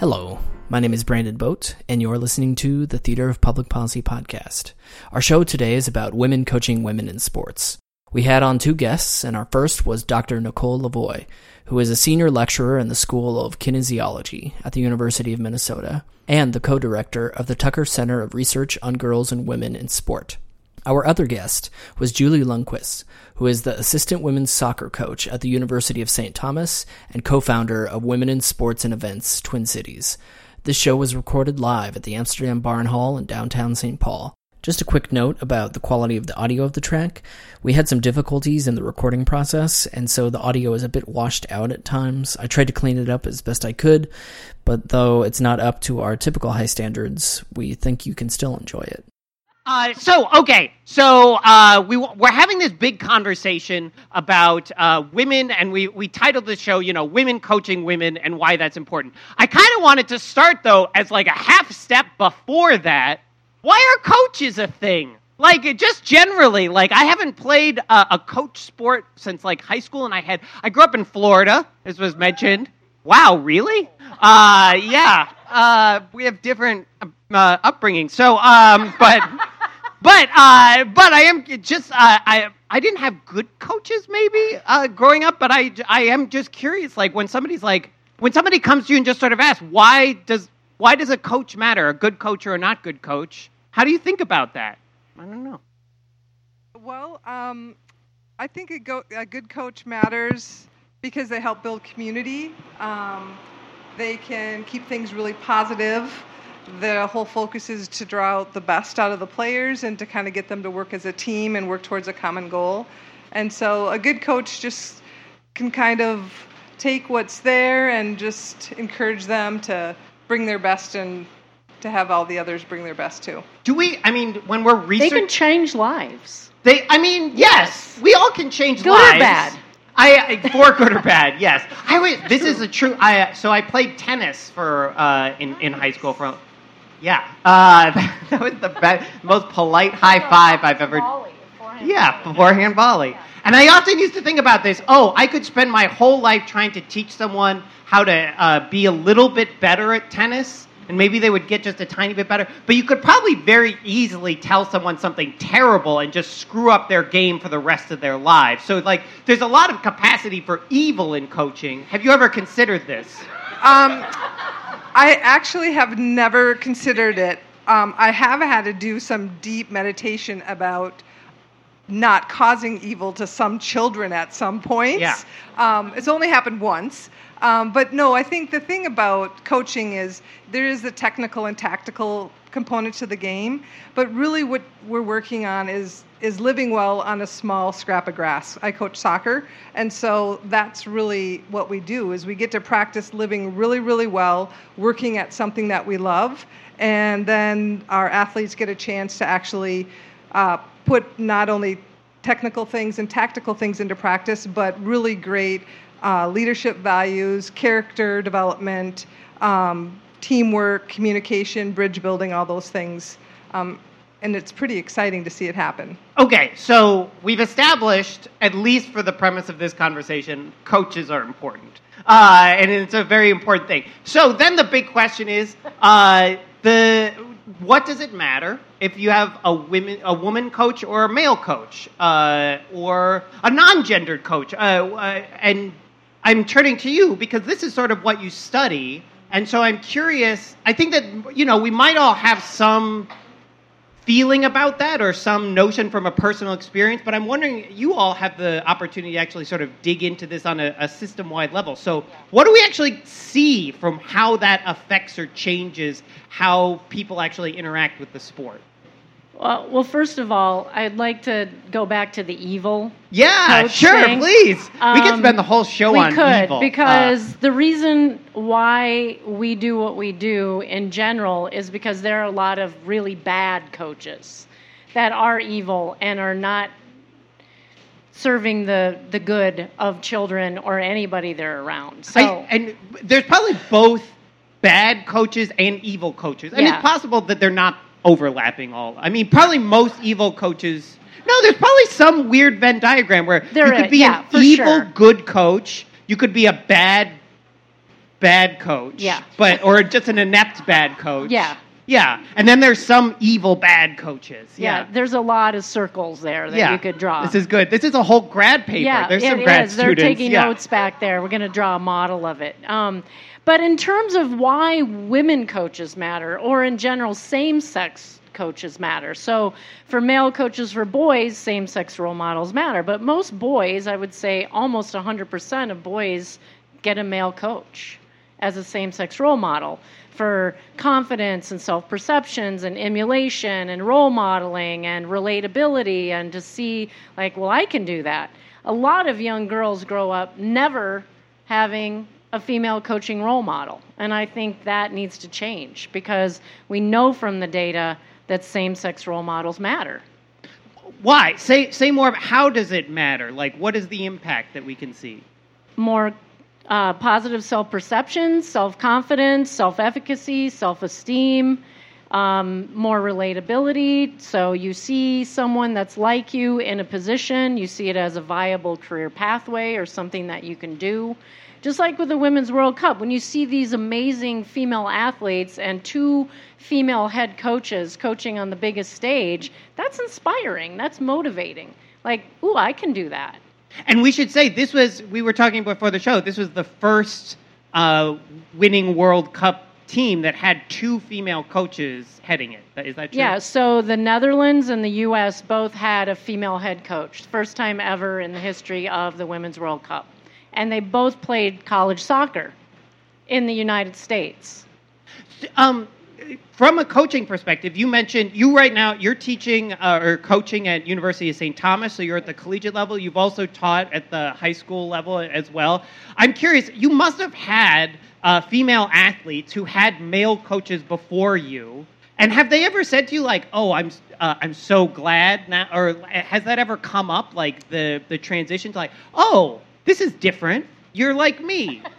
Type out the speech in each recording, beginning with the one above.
Hello, my name is Brandon Boat, and you're listening to the Theater of Public Policy podcast. Our show today is about women coaching women in sports. We had on two guests, and our first was Dr. Nicole LaVoi, who is a senior lecturer in the School of Kinesiology at the University of Minnesota and the co director of the Tucker Center of Research on Girls and Women in Sport. Our other guest was Julie Lundquist, who is the assistant women's soccer coach at the University of St. Thomas and co founder of Women in Sports and Events Twin Cities. This show was recorded live at the Amsterdam Bar and Hall in downtown St. Paul. Just a quick note about the quality of the audio of the track. We had some difficulties in the recording process, and so the audio is a bit washed out at times. I tried to clean it up as best I could, but though it's not up to our typical high standards, we think you can still enjoy it. Uh, so okay, so uh, we we're having this big conversation about uh, women, and we we titled the show, you know, "Women Coaching Women" and why that's important. I kind of wanted to start though as like a half step before that. Why are coaches a thing? Like just generally, like I haven't played a, a coach sport since like high school, and I had I grew up in Florida, as was mentioned. Wow, really? Uh, yeah. Uh, we have different uh, upbringing. So, um, but, but, uh, but I am just, uh, I, I didn't have good coaches maybe uh, growing up, but I, I am just curious. Like when somebody's like, when somebody comes to you and just sort of asks, why does, why does a coach matter, a good coach or a not good coach? How do you think about that? I don't know. Well, um, I think a, go- a good coach matters because they help build community. Um, they can keep things really positive. The whole focus is to draw out the best out of the players and to kind of get them to work as a team and work towards a common goal. And so a good coach just can kind of take what's there and just encourage them to bring their best and to have all the others bring their best too. Do we? I mean, when we're researching, They can change lives. They, I mean, yes, we all can change lives. Good or bad? I, I for good or bad, yes. I was, this is a true. I so I played tennis for uh, in in high school for. Yeah, uh, that was the best, most polite high five I've ever. Volley, Yeah, beforehand volley. And I often used to think about this. Oh, I could spend my whole life trying to teach someone how to uh, be a little bit better at tennis, and maybe they would get just a tiny bit better. But you could probably very easily tell someone something terrible and just screw up their game for the rest of their lives. So, like, there's a lot of capacity for evil in coaching. Have you ever considered this? Um, I actually have never considered it. Um, I have had to do some deep meditation about not causing evil to some children at some points. Yeah. Um, it's only happened once. Um, but no, I think the thing about coaching is there is a technical and tactical component to the game, but really what we're working on is is living well on a small scrap of grass. I coach soccer, and so that's really what we do is we get to practice living really really well, working at something that we love, and then our athletes get a chance to actually uh, put not only technical things and tactical things into practice, but really great uh, leadership values, character development, um, teamwork, communication, bridge building, all those things. Um, and it's pretty exciting to see it happen. Okay, so we've established, at least for the premise of this conversation, coaches are important. Uh, and it's a very important thing. So then the big question is uh, the what does it matter if you have a women a woman coach or a male coach uh, or a non-gendered coach? Uh, uh, and I'm turning to you because this is sort of what you study, and so I'm curious. I think that you know we might all have some feeling about that or some notion from a personal experience, but I'm wondering, you all have the opportunity to actually sort of dig into this on a, a system wide level. So, what do we actually see from how that affects or changes how people actually interact with the sport? Well, well, first of all, I'd like to go back to the evil. Yeah, sure, thing. please. we could Um, spend the whole show we on could evil. Uh, because the reason why we do what we do in general is because there are a lot of really bad coaches that are evil and are not serving the the good of children or anybody they're around. So I, and there's probably both bad coaches and evil coaches. And Yeah. it's possible that they're not overlapping all. I mean, probably most evil coaches. No, there's probably some weird Venn diagram where There you could is, be yeah, an evil sure. good coach, you could be a bad bad coach. Yeah. But or just an inept bad coach. Yeah. Yeah. And then there's some evil bad coaches. Yeah, Yeah. there's a lot of circles there that yeah. you could draw. This is good. This is a whole grad paper. Yeah, there's some grad is. They're taking yeah. notes back there. We're going to draw a model of it. Um, but in terms of why women coaches matter, or in general, same sex coaches matter. So for male coaches for boys, same sex role models matter. But most boys, I would say almost 100% of boys get a male coach as a same sex role model for confidence and self perceptions and emulation and role modeling and relatability and to see, like, well, I can do that. A lot of young girls grow up never having a female coaching role model. And I think that needs to change because we know from the data that same sex role models matter. Why? Say say more. about How does it matter? Like, what is the impact that we can see? more uh, positive self perception, self confidence, self efficacy, self esteem, um, more relatability. So you see someone that's like you in a position, you see it as a viable career pathway or something that you can do. Just like with the Women's World Cup, when you see these amazing female athletes and two female head coaches coaching on the biggest stage, that's inspiring. That's motivating. Like, ooh, I can do that. And we should say this was we were talking before the show. This was the first uh, winning World Cup team that had two female coaches heading it. Is that true? Yeah, so the Netherlands and the U.S. both had a female head coach, first time ever in the history of the Women's World Cup. And they both played college soccer in the United States. Um, from a coaching perspective, you mentioned you right now you're teaching uh, or coaching at University of St. Thomas, so you're at the collegiate level. You've also taught at the high school level as well. I'm curious, you must have had uh, female athletes who had male coaches before you, and have they ever said to you like, "Oh, I'm uh, I'm so glad now," or has that ever come up like the the transition to like, "Oh, this is different. You're like me."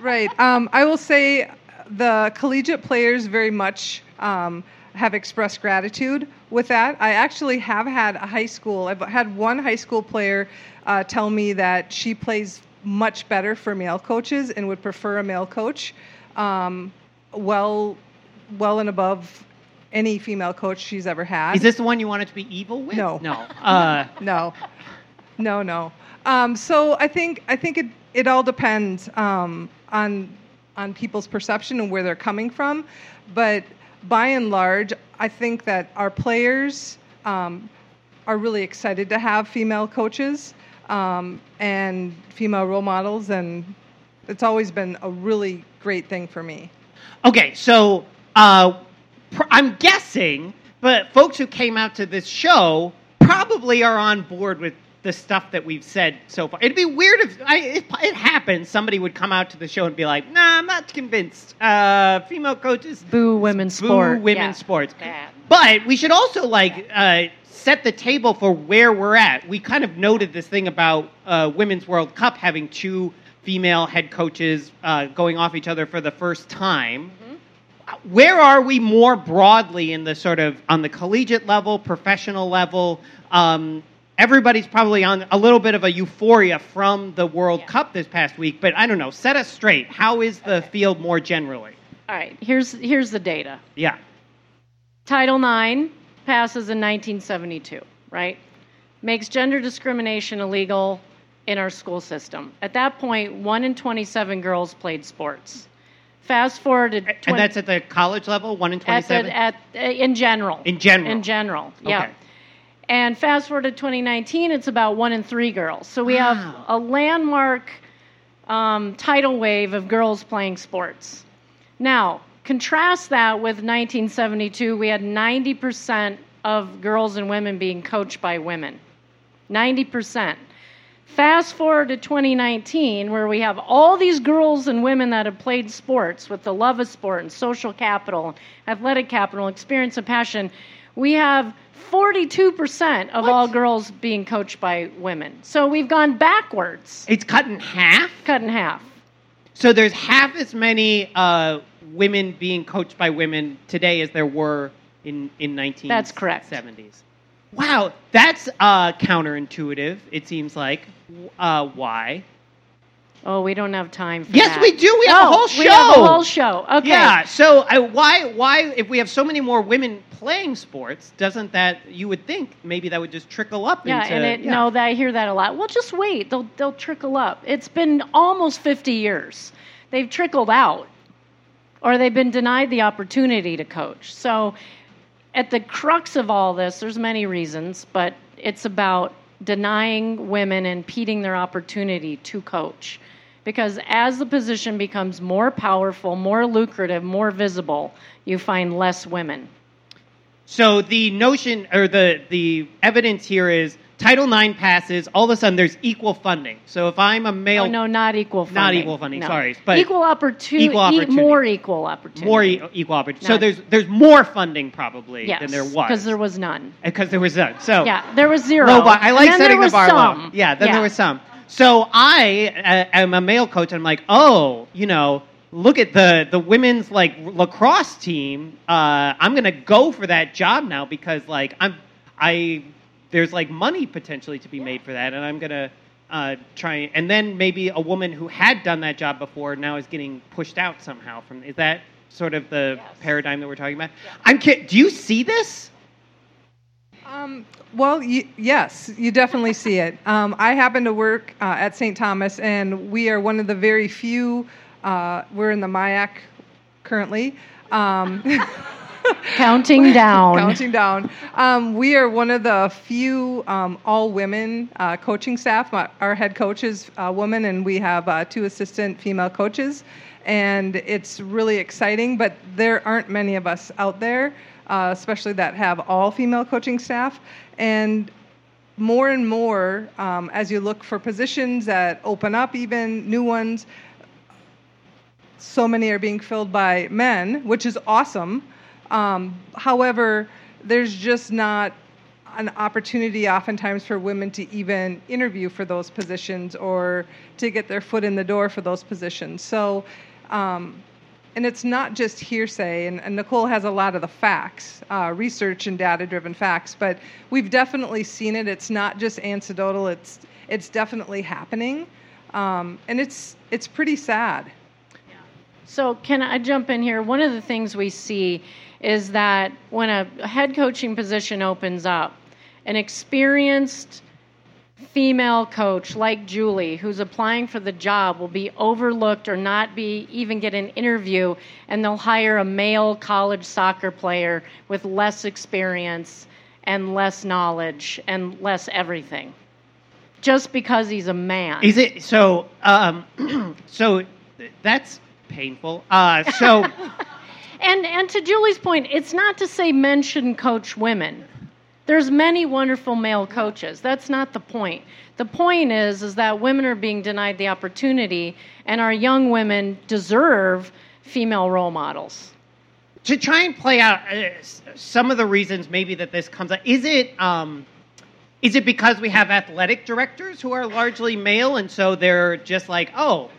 Right. Um, I will say the collegiate players very much um, have expressed gratitude with that. I actually have had a high school, I've had one high school player uh, tell me that she plays much better for male coaches and would prefer a male coach um, well, well and above any female coach she's ever had. Is this the one you wanted to be evil with? No. No. Uh, no, no, no. Um, so I think I think it it all depends um, on on people's perception and where they're coming from, but by and large, I think that our players um, are really excited to have female coaches um, and female role models, and it's always been a really great thing for me. Okay, so uh, pr- I'm guessing, but folks who came out to this show probably are on board with the stuff that we've said so far. It'd be weird if I, it, it happens. Somebody would come out to the show and be like, "Nah, I'm not convinced. Uh, female coaches, Boo women's boo sport. women's Yeah. sports." Bad. But we should also like uh, set the table for where we're at. We kind of noted this thing about uh, Women's World Cup having two female head coaches uh, going off each other for the first time. Where are we more broadly in the sort of on the collegiate level, professional level? Um, everybody's probably on a little bit of a euphoria from the World Cup this past week, but I don't know. Set us straight. How is the field more generally? All right, here's, here's the data. Yeah. Title IX passes in 1972, right? Makes gender discrimination illegal in our school system. At that point, 1 in 27 girls played sports. Fast forward to 20, And that's at the college level, one in at twenty-seven. the, at, uh, in general. In general. In general, yeah. Okay. And fast forward to 2019, it's about one in three girls. So we Wow. have a landmark um, tidal wave of girls playing sports. Now, contrast that with 1972, we had 90% of girls and women being coached by women. 90%. Fast forward to 2019, where we have all these girls and women that have played sports with the love of sport and social capital, athletic capital, experience and passion. We have 42% of all girls being coached by women. So we've gone backwards, It's cut in half. cut in half. So there's half as many uh, women being coached by women today as there were in in 1970s. That's correct. Wow, that's uh, counterintuitive. It seems like. Uh, why? Oh, we don't have time for that. Yes, that. we do. We have a Oh, whole We have a whole show. Okay. Yeah. So uh, why why if we have so many more women playing sports, doesn't that you would think maybe that would just trickle up Yeah, into and it, yeah. no, that I hear that a lot. Well, just wait; they'll they'll trickle up. It's been almost 50 years. They've trickled out, or they've been denied the opportunity to coach. So, at the crux of all this, there's many reasons, but it's about denying women impeding their opportunity to coach. Because as the position becomes more powerful, more lucrative, more visible, you find less women. So the notion or the the evidence here is Title IX passes. All of a sudden, there's equal funding. So if I'm a male, Oh, no, not equal funding. Not equal funding, No. sorry, but equal opportunity. equal opportunity. more equal opportunity. more e- equal opportunity. So there's there's more funding probably yes, than there was because there was none. because there was none. So Yeah, there was zero. low. I like setting the bar some. low. Yeah, then Yeah. there was some. So I uh, am a male coach, and I'm like, oh, you know, look at the the women's like lacrosse team. Uh, I'm gonna go for that job now because like I'm I there's like money potentially to be made for that, and I'm gonna. Uh, try and then maybe a woman who had done that job before now is getting pushed out somehow from is that sort of the Yes. paradigm that we're talking about i'm ki- do you see this Um, well, y- yes, you definitely see it. Um, I happen to work uh, at St. Thomas, and we are one of the very few. Uh, we're in the MIAC currently. Um, Counting down. Counting down. Um, we are one of the few um, all women uh, coaching staff. My, our head coach is a woman, and we have uh, two assistant female coaches. And it's really exciting, but there aren't many of us out there, uh, especially that have all female coaching staff. And more and more, um, as you look for positions that open up, even new ones, so many are being filled by men, which is awesome. Um, however, there's just not an opportunity oftentimes for women to even interview for those positions or to get their foot in the door for those positions. So, um, and it's not just hearsay, and, and Nicole has a lot of the facts, uh, research and data driven facts, but we've definitely seen it. It's not just anecdotal, it's, it's definitely happening. Um, and it's, it's pretty sad. So, can I jump in here? One of the things we see is that when a head coaching position opens up, an experienced female coach like Julie, who's applying for the job, will be overlooked or not be even get an interview, and they'll hire a male college soccer player with less experience and less knowledge and less everything, just because he's a man. Is it so? Um, so that's painful. Uh, so And and to Julie's point, it's not to say men shouldn't coach women. There's many wonderful male coaches. That's not the point. The point is is that women are being denied the opportunity and our young women deserve female role models. to try and play out uh, some of the reasons maybe that this comes up, is it um, is it because we have athletic directors who are largely male and so they're just like, oh,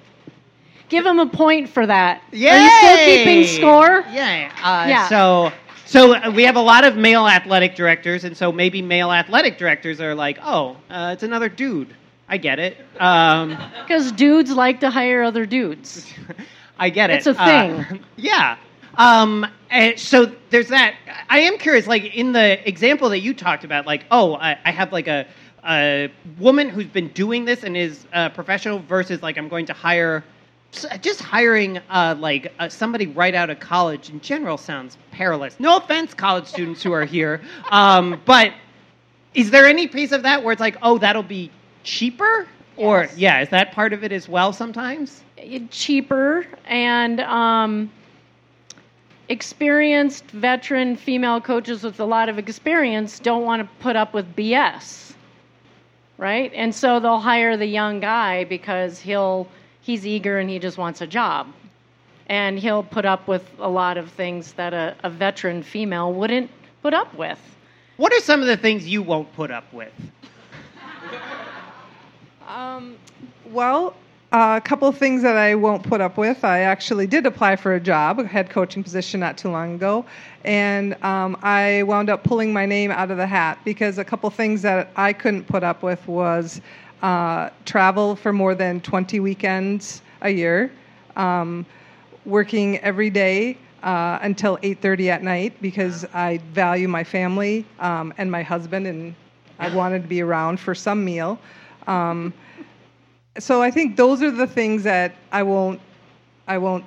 Give them a point for that. yay! Are you still keeping score? Yeah. Uh, Yeah. So. So uh, we have a lot of male athletic directors, and so maybe male athletic directors are like, "Oh, uh, it's another dude." I get it. Um, Because dudes like to hire other dudes. I get it. It's a Uh, thing. yeah. Um, and so there's that. I am curious, like in the example that you talked about, like, oh, I, I have like a, a woman who's been doing this and is a professional versus like I'm going to hire. S- Just hiring uh, like uh, somebody right out of college in general sounds perilous. No offense, college students who are here, um, but is there any piece of that where it's like, oh, that'll be cheaper? Or Yes. yeah, is that part of it as well? Sometimes. cheaper and um, experienced veteran female coaches with a lot of experience don't want to put up with BS, right? And so they'll hire the young guy because he'll he's eager and he just wants a job, and he'll put up with a lot of things that a, a veteran female wouldn't put up with. What are some of the things you won't put up with? Um, well, uh, a couple of things that I won't put up with. I actually did apply for a job, a head coaching position, not too long ago, and um, I wound up pulling my name out of the hat because a couple of things that I couldn't put up with was uh, travel for more than 20 weekends a year, um, working every day uh, until 8:30 at night because I value my family um, and my husband, and I wanted to be around for some meal. Um, so I think those are the things that I won't I won't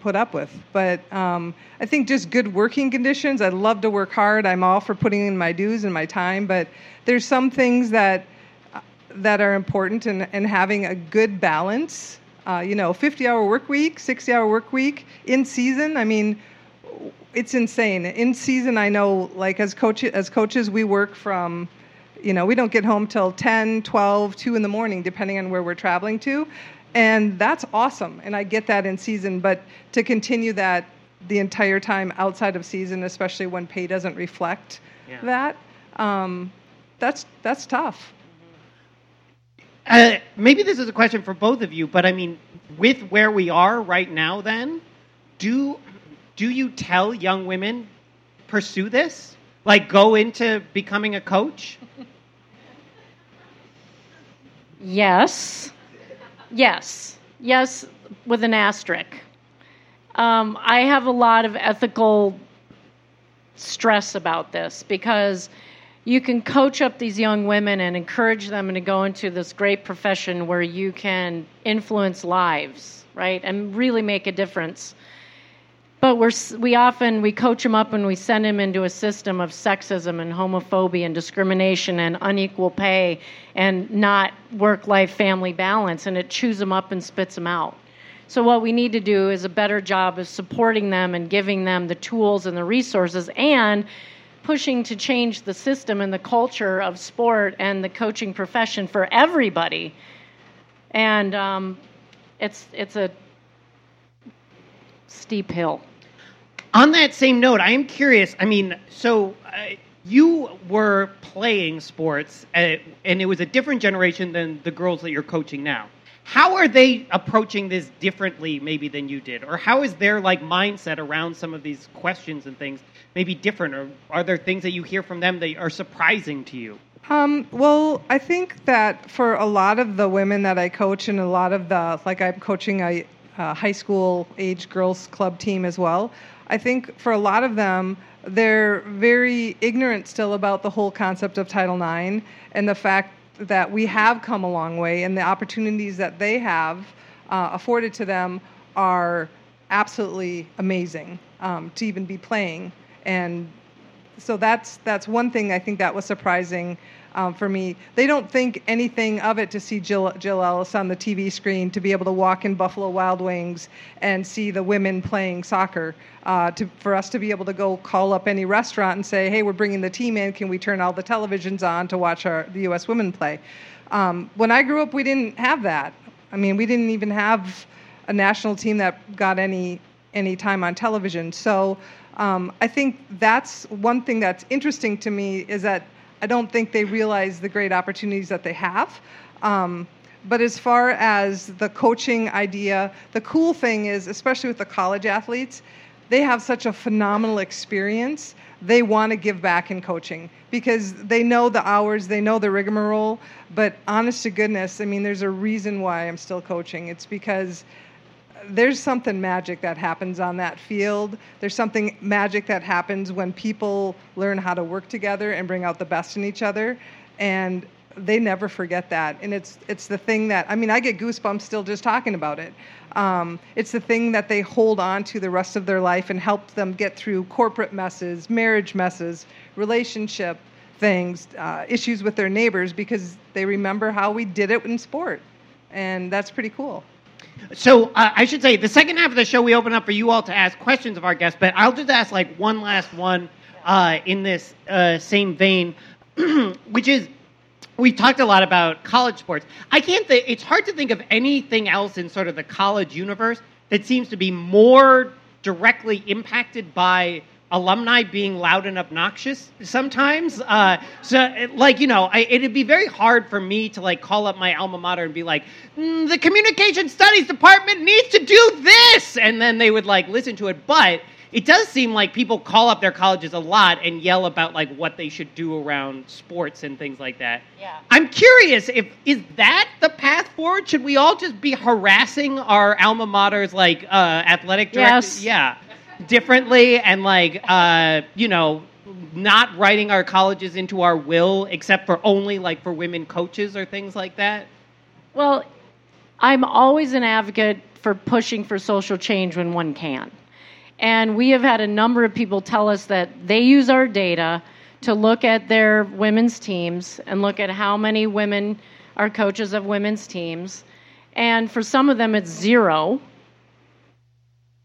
put up with. But um, I think just good working conditions. I love to work hard. I'm all for putting in my dues and my time, but there's some things that that are important and, and having a good balance. Uh, you know, 50 hour work week, 60 hour work week in season. I mean, it's insane. In season, I know, like as coach as coaches, we work from, you know, we don't get home till 10, 12, 2 in the morning, depending on where we're traveling to, and that's awesome. And I get that in season, but to continue that the entire time outside of season, especially when pay doesn't reflect yeah. that, um, that's that's tough. Uh, maybe this is a question for both of you, but I mean, with where we are right now, then, do do you tell young women pursue this? Like, go into becoming a coach? Yes, yes, yes, with an asterisk. Um, I have a lot of ethical stress about this because you can coach up these young women and encourage them to go into this great profession where you can influence lives, right, and really make a difference. But we're, we often we coach them up and we send them into a system of sexism and homophobia and discrimination and unequal pay and not work-life family balance, and it chews them up and spits them out. So what we need to do is a better job of supporting them and giving them the tools and the resources and pushing to change the system and the culture of sport and the coaching profession for everybody. And um, it's it's a steep hill. On that same note, I am curious. I mean, so uh, you were playing sports, uh, and it was a different generation than the girls that you're coaching now. How are they approaching this differently, maybe than you did, or how is their like mindset around some of these questions and things maybe different, or are there things that you hear from them that are surprising to you? Um, well, I think that for a lot of the women that I coach, and a lot of the like, I'm coaching a, a high school age girls club team as well. I think for a lot of them, they're very ignorant still about the whole concept of Title IX and the fact that we have come a long way, and the opportunities that they have uh, afforded to them are absolutely amazing um, to even be playing. And so that's that's one thing I think that was surprising um, for me. They don't think anything of it to see Jill, Jill Ellis on the TV screen, to be able to walk in Buffalo Wild Wings and see the women playing soccer, uh, to, for us to be able to go call up any restaurant and say, hey, we're bringing the team in, can we turn all the televisions on to watch our, the U.S. women play? Um, when I grew up, we didn't have that. I mean, we didn't even have a national team that got any any time on television. So um, I think that's one thing that's interesting to me is that I don't think they realize the great opportunities that they have. Um, but as far as the coaching idea, the cool thing is, especially with the college athletes, they have such a phenomenal experience. They want to give back in coaching because they know the hours, they know the rigmarole. But honest to goodness, I mean, there's a reason why I'm still coaching. It's because there's something magic that happens on that field. There's something magic that happens when people learn how to work together and bring out the best in each other. And they never forget that. And it's it's the thing that I mean I get goosebumps still just talking about it. Um, it's the thing that they hold on to the rest of their life and help them get through corporate messes, marriage messes, relationship things, uh, issues with their neighbors because they remember how we did it in sport, and that's pretty cool. So uh, I should say the second half of the show we open up for you all to ask questions of our guests, but I'll just ask like one last one uh, in this uh, same vein, which is we talked a lot about college sports. I can't think it's hard to think of anything else in sort of the college universe that seems to be more directly impacted by alumni being loud and obnoxious sometimes. Uh, so, like, you know, I, it'd be very hard for me to like call up my alma mater and be like, mm, "The communication studies department needs to do this," and then they would like listen to it. But it does seem like people call up their colleges a lot and yell about like what they should do around sports and things like that. Yeah. I'm curious if is that the path forward? Should we all just be harassing our alma maters like uh, athletic directors? Yes. Yeah, differently and like uh, you know not writing our colleges into our will except for only like for women coaches or things like that. Well, I'm always an advocate for pushing for social change when one can. And we have had a number of people tell us that they use our data to look at their women's teams and look at how many women are coaches of women's teams. And for some of them, it's zero.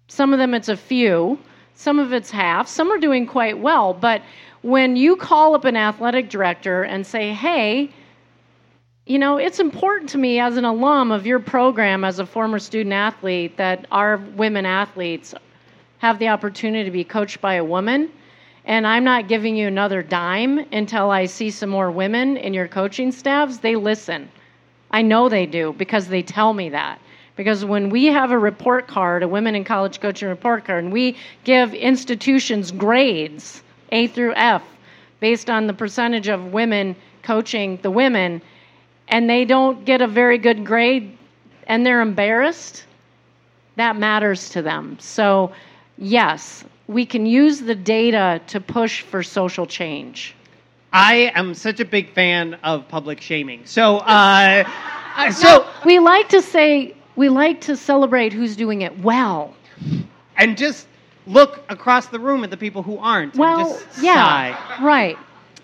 Some of them, it's a few. Some of it's half. Some are doing quite well. But when you call up an athletic director and say, hey, you know, it's important to me as an alum of your program, as a former student athlete, that our women athletes have the opportunity to be coached by a woman. And I'm not giving you another dime until I see some more women in your coaching staffs. They listen. I know they do because they tell me that. Because when we have a report card, a women in college coaching report card, and we give institutions grades, A through F, based on the percentage of women coaching the women, and they don't get a very good grade and they're embarrassed, that matters to them. So, yes, we can use the data to push for social change. I am such a big fan of public shaming. So, uh, so We like to say, we like to celebrate who's doing it well. and just look across the room at the people who aren't. and Well, just yeah, sigh. right.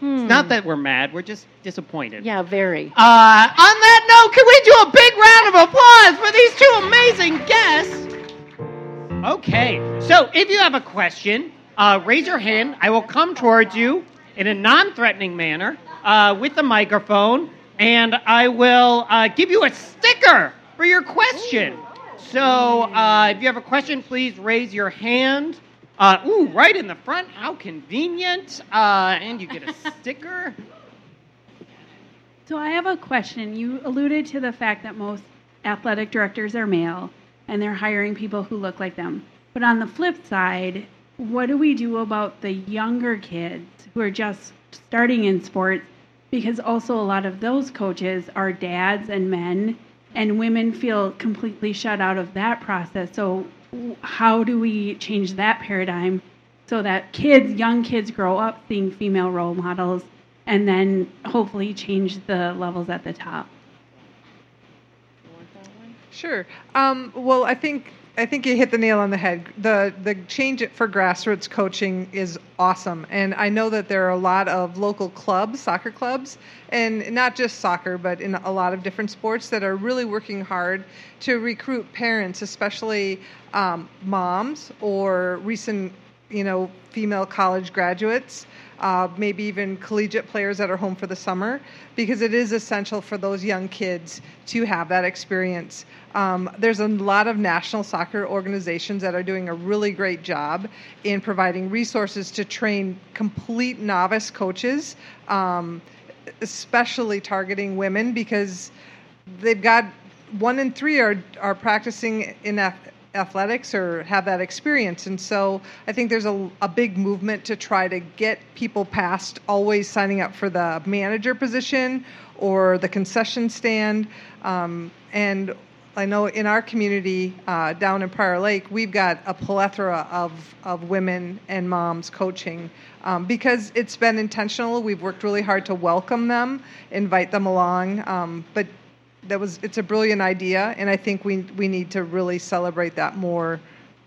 It's not that we're mad; we're just disappointed. Yeah, very. Uh, on that note, can we do a big round of applause for these two amazing guests? Okay, so if you have a question, uh, raise your hand. I will come towards you in a non-threatening manner uh, with the microphone, and I will uh, give you a sticker for your question. So, uh, if you have a question, please raise your hand. Uh, ooh, right in the front. How convenient. Uh, and you get a sticker. So I have a question. You alluded to the fact that most athletic directors are male and they're hiring people who look like them. But on the flip side, what do we do about the younger kids who are just starting in sports? Because also a lot of those coaches are dads and men, and women feel completely shut out of that process. So, how do we change that paradigm so that kids, young kids, grow up seeing female role models and then hopefully change the levels at the top? Sure. Um, well, I think I think you hit the nail on the head. The the change for grassroots coaching is awesome, and I know that there are a lot of local clubs, soccer clubs, and not just soccer, but in a lot of different sports that are really working hard to recruit parents, especially um, moms or recent, you know, female college graduates uh, maybe even collegiate players that are home for the summer, because it is essential for those young kids to have that experience. Um, there's a lot of national soccer organizations that are doing a really great job in providing resources to train complete novice coaches, um, especially targeting women, because they've got one in three are, are practicing in athletics or have that experience. And so I think there's a, a big movement to try to get people past always signing up for the manager position or the concession stand. Um, and I know in our community uh, down in Prior Lake, we've got a plethora of, of women and moms coaching um, because it's been intentional. We've worked really hard to welcome them, invite them along. Um, but that was it's a brilliant idea, and I think we we need to really celebrate that more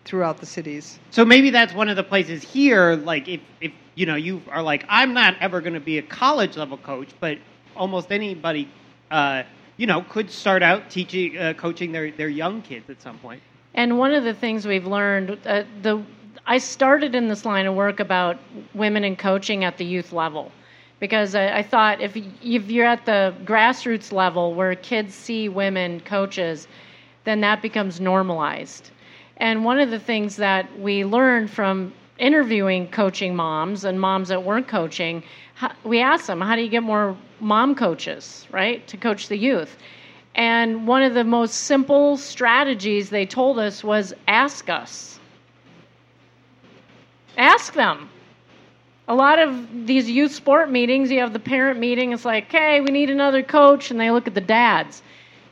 throughout the cities. So maybe that's one of the places here. Like if if you know you are like I'm not ever going to be a college level coach, but almost anybody, uh, you know, could start out teaching uh, coaching their their young kids at some point. And one of the things we've learned, uh, the I started in this line of work about women in coaching at the youth level, because I, I thought if if you're at the grassroots level where kids see women coaches, then that becomes normalized. And one of the things that we learned from interviewing coaching moms and moms that weren't coaching, we asked them, how do you get more mom coaches, right, to coach the youth? And one of the most simple strategies they told us was ask us. Ask them. A lot of these youth sport meetings, you have the parent meeting, it's like, hey, we need another coach, and they look at the dads.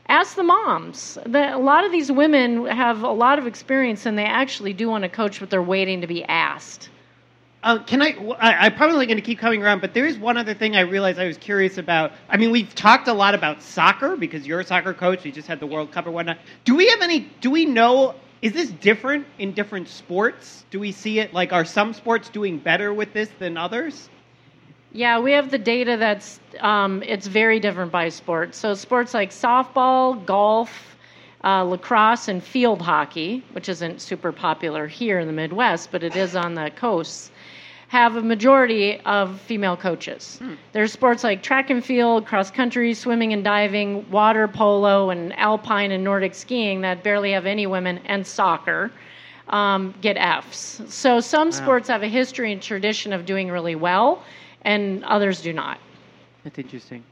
Ask the moms. The, a lot of these women have a lot of experience and they actually do want to coach, but they're waiting to be asked. Uh, can I, I? I'm probably going to keep coming around, but there is one other thing I realized I was curious about. I mean, we've talked a lot about soccer because you're a soccer coach. We just had the World Cup or whatnot. Do we have any? Do we know? Is this different in different sports? Do we see it like are some sports doing better with this than others? Yeah, we have the data that's um, it's very different by sport. So sports like softball, golf, uh, lacrosse, and field hockey, which isn't super popular here in the Midwest, but it is on the coasts have a majority of female coaches. Hmm. There's sports like track and field, cross country, swimming and diving, water polo, and alpine and Nordic skiing that barely have any women, and soccer um, get Fs. So some wow. sports have a history and tradition of doing really well, and others do not. That's interesting.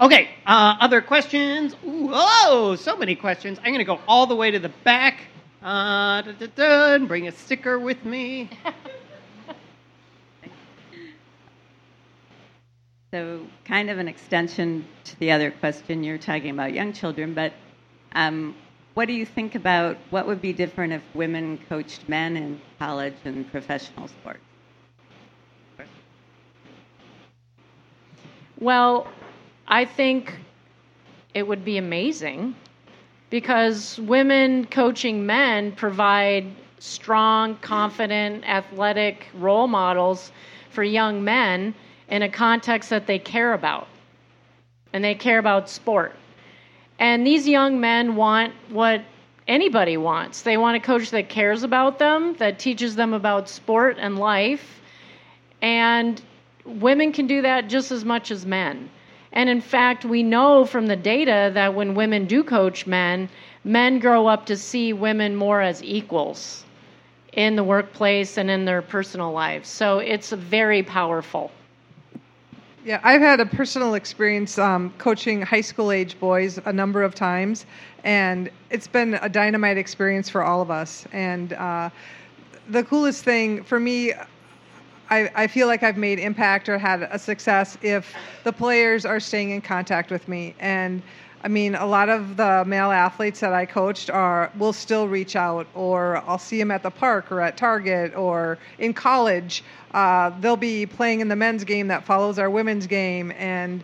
Okay, uh, other questions? Ooh, oh, so many questions. I'm going to go all the way to the back. Uh, da, da, da, and bring a sticker with me. So, kind of an extension to the other question you're talking about young children, but um, what do you think about what would be different if women coached men in college and professional sports? Well, I think it would be amazing because women coaching men provide strong, confident, athletic role models for young men in a context that they care about. And they care about sport. And these young men want what anybody wants. They want a coach that cares about them, that teaches them about sport and life. And women can do that just as much as men. And in fact, we know from the data that when women do coach men, men grow up to see women more as equals in the workplace and in their personal lives. So it's very powerful. Yeah, I've had a personal experience um, coaching high school age boys a number of times, and it's been a dynamite experience for all of us. And uh, the coolest thing for me, I, I, feel like I've made impact or had a success if the players are staying in contact with me. And I mean, a lot of the male athletes that I coached are will still reach out, or I'll see them at the park or at Target or in college uh, they'll be playing in the men's game that follows our women's game, and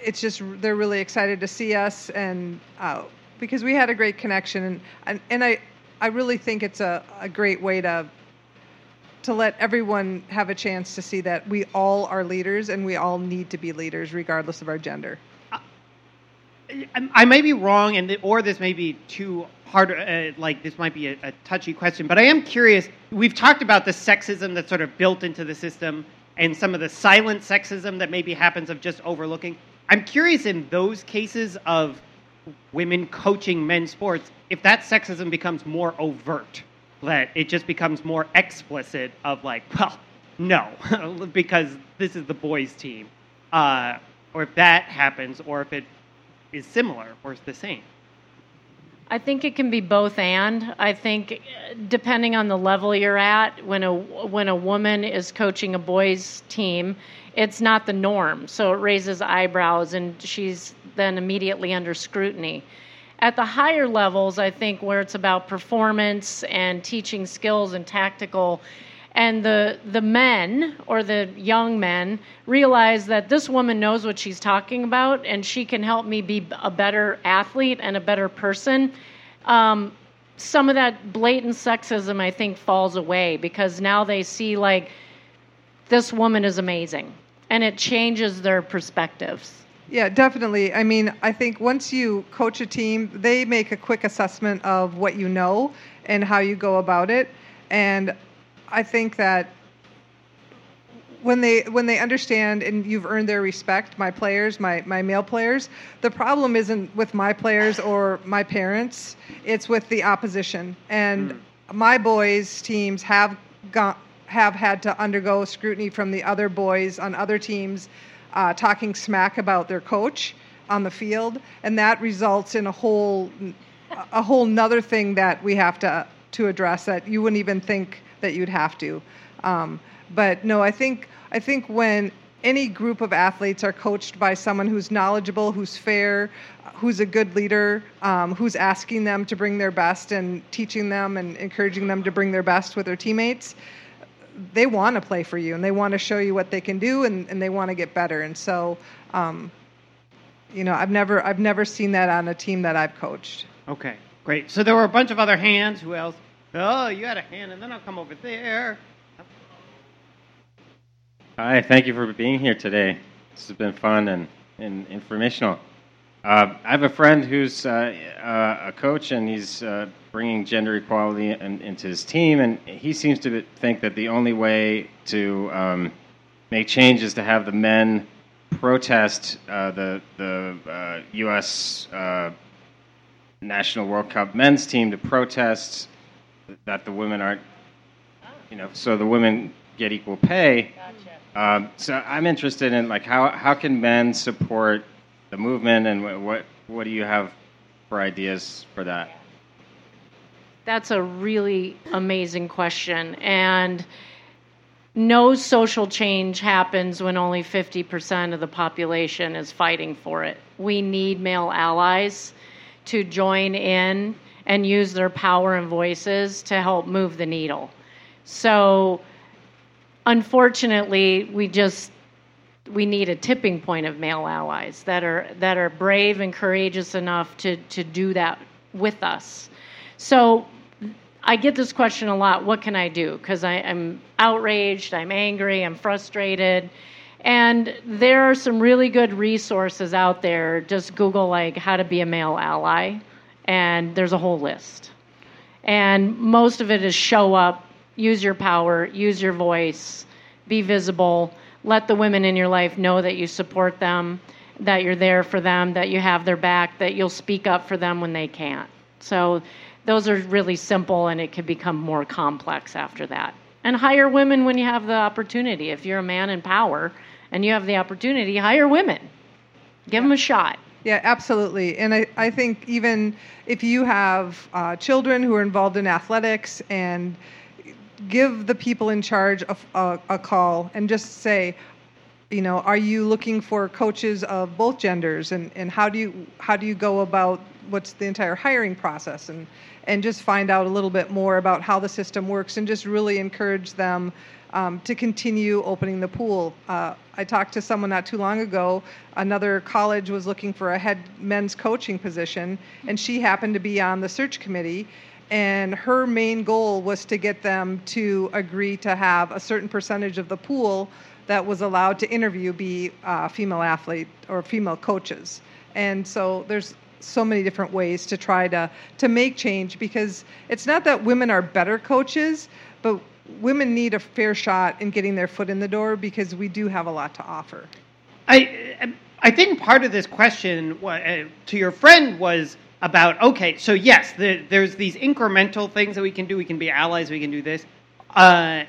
it's just they're really excited to see us, and uh, because we had a great connection, and and, and I I really think it's a, a great way to to let everyone have a chance to see that we all are leaders and we all need to be leaders regardless of our gender. I may be wrong, and or this may be too hard. Uh, like this might be a, a, touchy question, but I am curious. We've talked about the sexism that's sort of built into the system, and some of the silent sexism that maybe happens of just overlooking. I'm curious in those cases of women coaching men's sports, if that sexism becomes more overt, that it just becomes more explicit of like, well, no, because this is the boys' team, uh, or if that happens, or if it is similar or is the same? I think it can be both and. I think uh, depending on the level you're at, when a when a woman is coaching a boys team, it's not the norm. So it raises eyebrows and she's then immediately under scrutiny. At the higher levels, I think where it's about performance and teaching skills and tactical and the the men or the young men realize that this woman knows what she's talking about and she can help me be a better athlete and a better person um, some of that blatant sexism i think falls away because now they see like this woman is amazing and it changes their perspectives yeah, definitely. I mean, I think once you coach a team, they make a quick assessment of what you know and how you go about it. And I think that when they when they understand and you've earned their respect, my players, my my male players, the problem isn't with my players or my parents. It's with the opposition. And mm. my boys' teams have got have had to undergo scrutiny from the other boys on other teams, uh, talking smack about their coach on the field, and that results in a whole a whole nother thing that we have to to address that you wouldn't even think that you'd have to. Um, but no, I think I think when any group of athletes are coached by someone who's knowledgeable, who's fair, who's a good leader, um, who's asking them to bring their best and teaching them and encouraging them to bring their best with their teammates, they want to play for you and they want to show you what they can do and, and they want to get better. And so, um, you know, I've never I've never seen that on a team that I've coached. Okay, great. So there were a bunch of other hands. Who else? Oh, you had a hand, and then I'll come over there. Hi, thank you for being here today. This has been fun and, and informational. Uh, I have a friend who's uh, uh, a coach, and he's uh, bringing gender equality in, into his team, and he seems to think that the only way to um, make change is to have the men protest uh, the the U.S. Uh, National World Cup men's team to protest that the women aren't, you know, so the women get equal pay. Gotcha. Um, so I'm interested in like how how can men support the movement, and what what do you have for ideas for that? That's a really amazing question, and no social change happens when only 50% of the population is fighting for it. We need male allies to join in and use their power and voices to help move the needle. So unfortunately, we just we need a tipping point of male allies that are that are brave and courageous enough to to do that with us. So I get this question a lot. What can I do? Because I'm outraged, I'm angry, I'm frustrated. And there are some really good resources out there. Just Google like how to be a male ally, and there's a whole list. And most of it is show up, use your power, use your voice, be visible, let the women in your life know that you support them, that you're there for them, that you have their back, that you'll speak up for them when they can't. So those are really simple and it can become more complex after that. And hire women when you have the opportunity. If you're a man in power and you have the opportunity, hire women. Give them a shot. Yeah, absolutely. And I, I think even if you have uh, children who are involved in athletics and give the people in charge a, a, a, call and just say, you know, are you looking for coaches of both genders, and, and how do you how do you go about what's the entire hiring process, and and just find out a little bit more about how the system works, and just really encourage them um, to continue opening the pool. Uh, I talked to someone not too long ago. Another college was looking for a head men's coaching position, and she happened to be on the search committee and her main goal was to get them to agree to have a certain percentage of the pool that was allowed to interview be uh, female athlete or female coaches and so there's so many different ways to try to to make change because it's not that women are better coaches but women need a fair shot in getting their foot in the door because we do have a lot to offer i i think part of this question uh, to your friend was about okay, so yes, the, there's these incremental things that we can do. We can be allies. We can do this. Uh,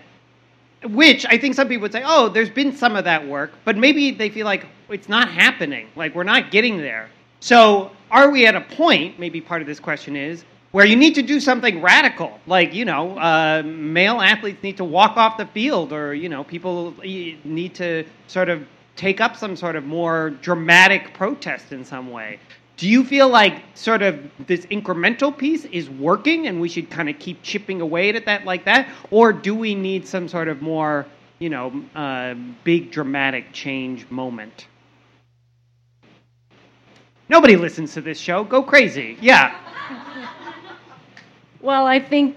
which I think some people would say, oh, there's been some of that work, but maybe they feel like it's not happening. Like we're not getting there. So are we at a point? Maybe part of this question is where you need to do something radical, like you know, uh, male athletes need to walk off the field, or you know, people need to sort of take up some sort of more dramatic protest in some way. Do you feel like sort of this incremental piece is working and we should kind of keep chipping away at that like that? Or do we need some sort of more, you know, uh, big dramatic change moment? Nobody listens to this show. Go crazy. Yeah. Well, I think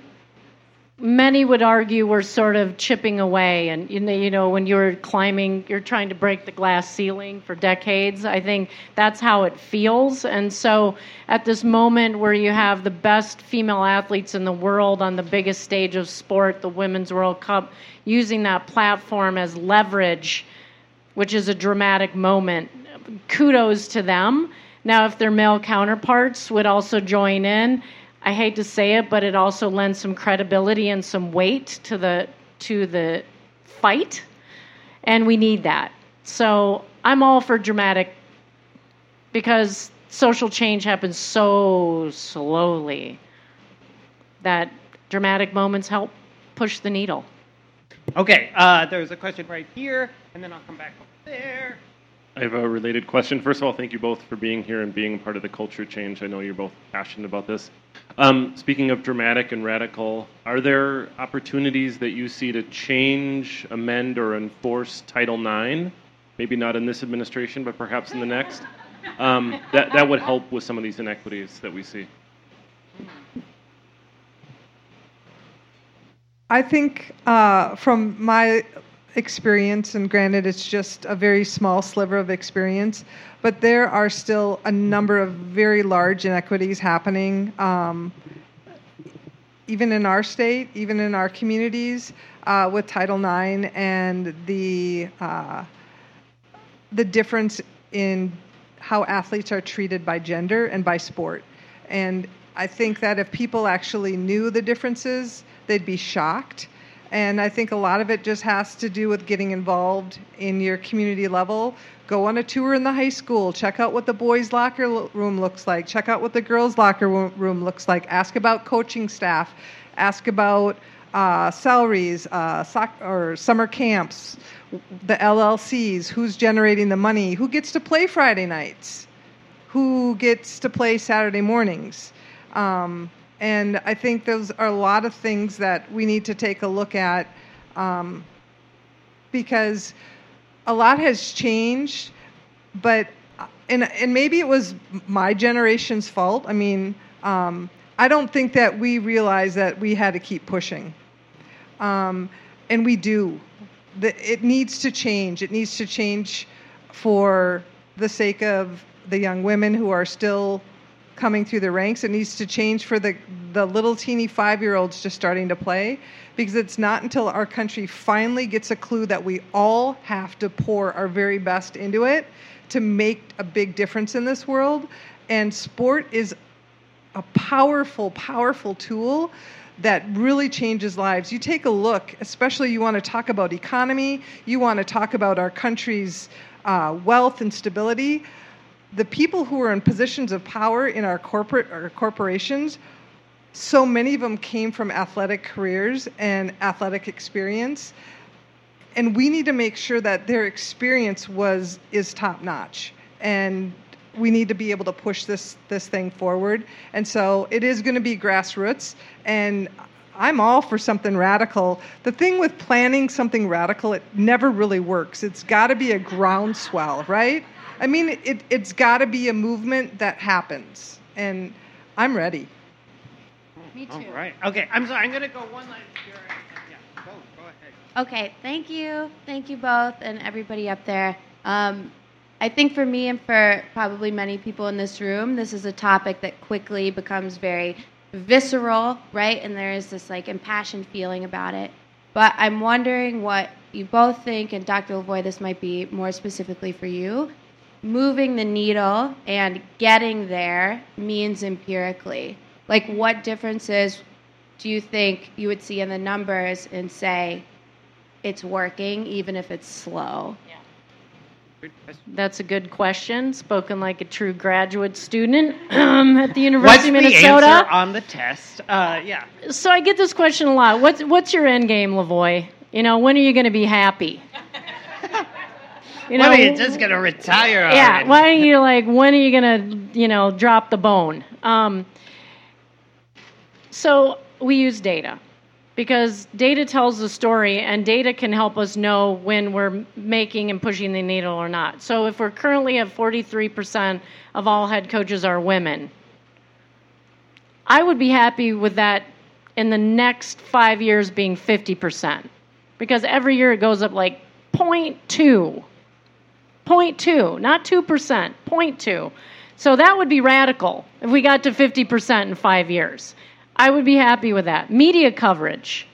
many would argue we're sort of chipping away and you know, you know when you're climbing you're trying to break the glass ceiling for decades i think that's how it feels and so at this moment where you have the best female athletes in the world on the biggest stage of sport the women's world cup using that platform as leverage which is a dramatic moment kudos to them now if their male counterparts would also join in I hate to say it, but it also lends some credibility and some weight to the to the fight, and we need that. So I'm all for dramatic because social change happens so slowly that dramatic moments help push the needle. Okay, uh, there's a question right here, and then I'll come back over there. I have a related question. First of all, thank you both for being here and being part of the culture change. I know you're both passionate about this. Um, speaking of dramatic and radical, are there opportunities that you see to change, amend, or enforce Title IX? Maybe not in this administration, but perhaps in the next. Um, that that would help with some of these inequities that we see. I think uh, from my experience, and granted it's just a very small sliver of experience, but there are still a number of very large inequities happening, um, even in our state, even in our communities, uh, with Title IX and the uh, the difference in how athletes are treated by gender and by sport. And I think that if people actually knew the differences, they'd be shocked. And I think a lot of it just has to do with getting involved in your community level. Go on a tour in the high school, check out what the boys' locker room looks like, check out what the girls' locker room looks like, ask about coaching staff, ask about uh, salaries, uh, soc- or summer camps, the LLCs, who's generating the money, who gets to play Friday nights, who gets to play Saturday mornings. Um, and I think those are a lot of things that we need to take a look at um, because a lot has changed, but and and maybe it was my generation's fault. I mean, um, I don't think that we realized that we had to keep pushing, um, and we do. The, it needs to change. It needs to change for the sake of the young women who are still coming through the ranks. It needs to change for the, the little teeny five year olds just starting to play because it's not until our country finally gets a clue that we all have to pour our very best into it to make a big difference in this world. And sport is a powerful, powerful tool that really changes lives. You take a look, especially you want to talk about economy, you want to talk about our country's uh, wealth and stability the people who are in positions of power in our corporate or corporations, so many of them came from athletic careers and athletic experience. And we need to make sure that their experience was is top notch. And we need to be able to push this this thing forward. And so it is going to be grassroots and I'm all for something radical. The thing with planning something radical, it never really works. It's got to be a groundswell, right? I mean, it, it's got to be a movement that happens, and I'm ready. Me too. All right. Okay. I'm sorry. I'm going to go one last. Yeah. Go. Go ahead. Okay. Thank you. Thank you both and everybody up there. Um, I think for me and for probably many people in this room, this is a topic that quickly becomes very visceral, right? And there is this like impassioned feeling about it. But I'm wondering what you both think, and Dr. LaVoi, this might be more specifically for you moving the needle and getting there means empirically? Like, what differences do you think you would see in the numbers and say it's working, even if it's slow? That's a good question. Spoken like a true graduate student um, at the University What's of Minnesota. the answer on the test? Uh, yeah. So I get this question a lot. What's what's your end game, LaVoi? You know, when are you going to be happy? You know, when are you just gonna retire? Yeah. Why are you like? When are you gonna, you know, drop the bone? Um, so we use data because data tells the story, and data can help us know when we're making and pushing the needle or not. So if we're currently at 43% of all head coaches are women, I would be happy with that in the next five years being 50%, because every year it goes up like 0.2 0.2, not 2%, 0.2. So that would be radical if we got to 50% in five years. I would be happy with that. Media coverage.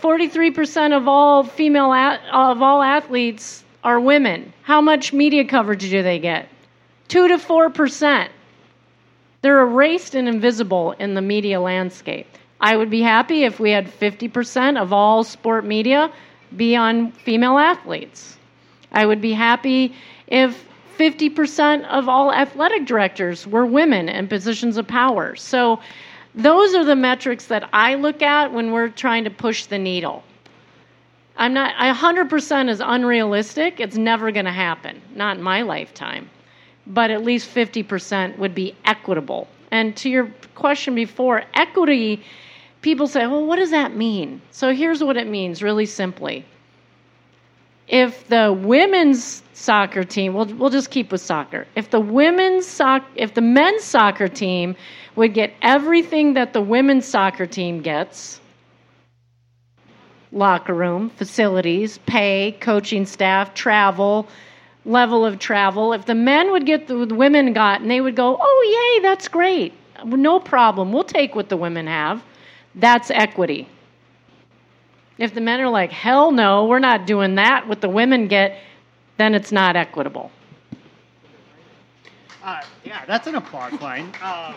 43% of all female of all athletes are women. How much media coverage do they get? 2 to 4%. They're erased and invisible in the media landscape. I would be happy if we had 50% of all sport media be on female athletes. I would be happy if 50% of all athletic directors were women in positions of power. So those are the metrics that I look at when we're trying to push the needle. I'm not, 100% is unrealistic. It's never going to happen, not in my lifetime. But at least 50% would be equitable. And to your question before, equity, people say, well, what does that mean? So here's what it means really simply. If the women's soccer team, we'll, we'll just keep with soccer. If the women's soc- if the men's soccer team would get everything that the women's soccer team gets, locker room, facilities, pay, coaching staff, travel, level of travel. If the men would get the, the women got, and they would go, oh, yay, that's great. No problem. We'll take what the women have. That's equity. If the men are like, hell no, we're not doing that, what the women get, then it's not equitable. Uh, yeah, that's an applause line. Um,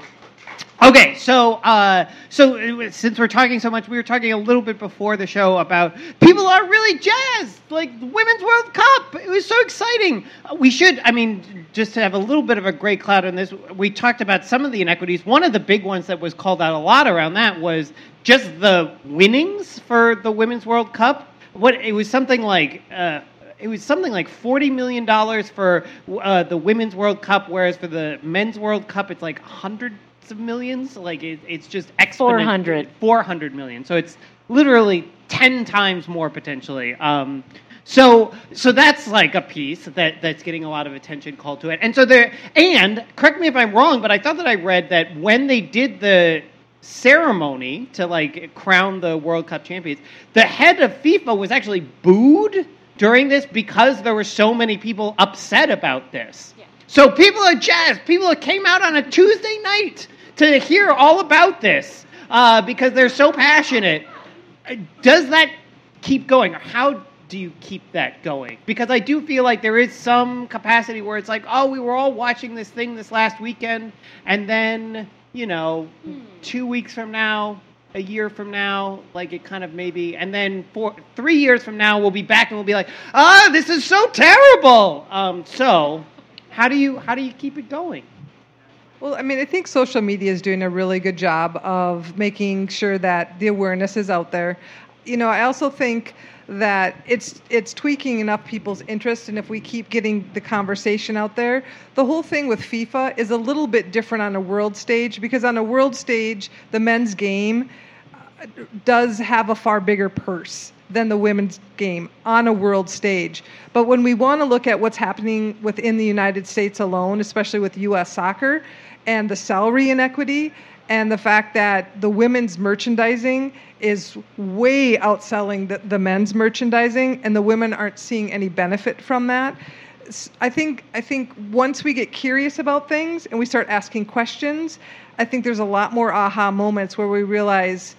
Okay, so uh, so since we're talking so much, we were talking a little bit before the show about people are really jazzed, like the Women's World Cup. It was so exciting. We should, I mean, just to have a little bit of a gray cloud on this, we talked about some of the inequities. One of the big ones that was called out a lot around that was just the winnings for the Women's World Cup. What it was something like. Uh, it was something like forty million dollars for uh, the women's World Cup, whereas for the men's World Cup, it's like hundred of millions. Like it, it's just exponential. 400. 400 million. So it's literally 10 times more potentially. Um, so so that's like a piece that, that's getting a lot of attention called to it. And so there and correct me if I'm wrong, but I thought that I read that when they did the ceremony to like crown the World Cup champions, the head of FIFA was actually booed during this because there were so many people upset about this. Yeah. So people are jazzed. People came out on a Tuesday night to hear all about this uh, because they're so passionate. Does that keep going? Or how do you keep that going? Because I do feel like there is some capacity where it's like, oh, we were all watching this thing this last weekend, and then, you know, two weeks from now, a year from now, like it kind of maybe, and then four, three years from now, we'll be back and we'll be like, ah, oh, this is so terrible. Um, so, how do you how do you keep it going? Well, I mean, I think social media is doing a really good job of making sure that the awareness is out there. You know, I also think that it's it's tweaking enough people's interest and if we keep getting the conversation out there the whole thing with FIFA is a little bit different on a world stage because on a world stage the men's game uh, does have a far bigger purse than the women's game on a world stage. But when we want to look at what's happening within the United States alone, especially with US soccer, and the salary inequity and the fact that the women's merchandising is way outselling the, the men's merchandising and the women aren't seeing any benefit from that I think I think once we get curious about things and we start asking questions, I think there's a lot more aha moments where we realize.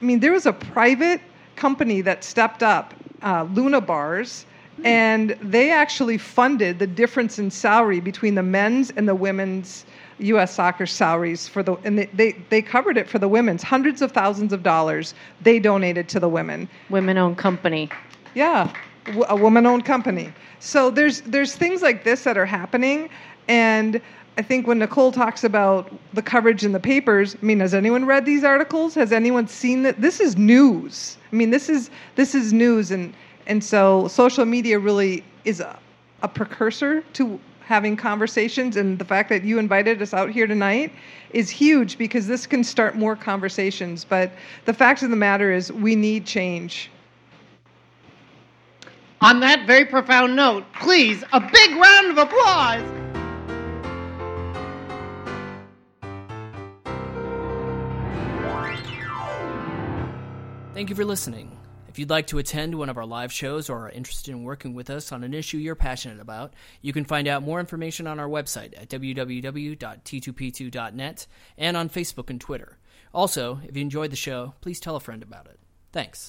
I mean, there was a private company that stepped up, uh, Luna Bars, and they actually funded the difference in salary between the men's and the women's U.S. soccer salaries for the, and they, they, they covered it for the women's. Hundreds of thousands of dollars they donated to the women. Women-owned company. Yeah, a woman-owned company. So there's there's things like this that are happening, and I think when Nicole talks about the coverage in the papers, I mean, has anyone read these articles? Has anyone seen that? This is news. I mean, this is this is news, and and so social media really is a, a precursor to having conversations and the fact that you invited us out here tonight is huge because this can start more conversations. But the fact of the matter is we need change. On that very profound note please a big round of applause. Thank you for listening. If you'd like to attend one of our live shows or are interested in working with us on an issue you're passionate about, you can find out more information on our website at www.t2p2.net and on Facebook and Twitter. Also, if you enjoyed the show, please tell a friend about it. Thanks.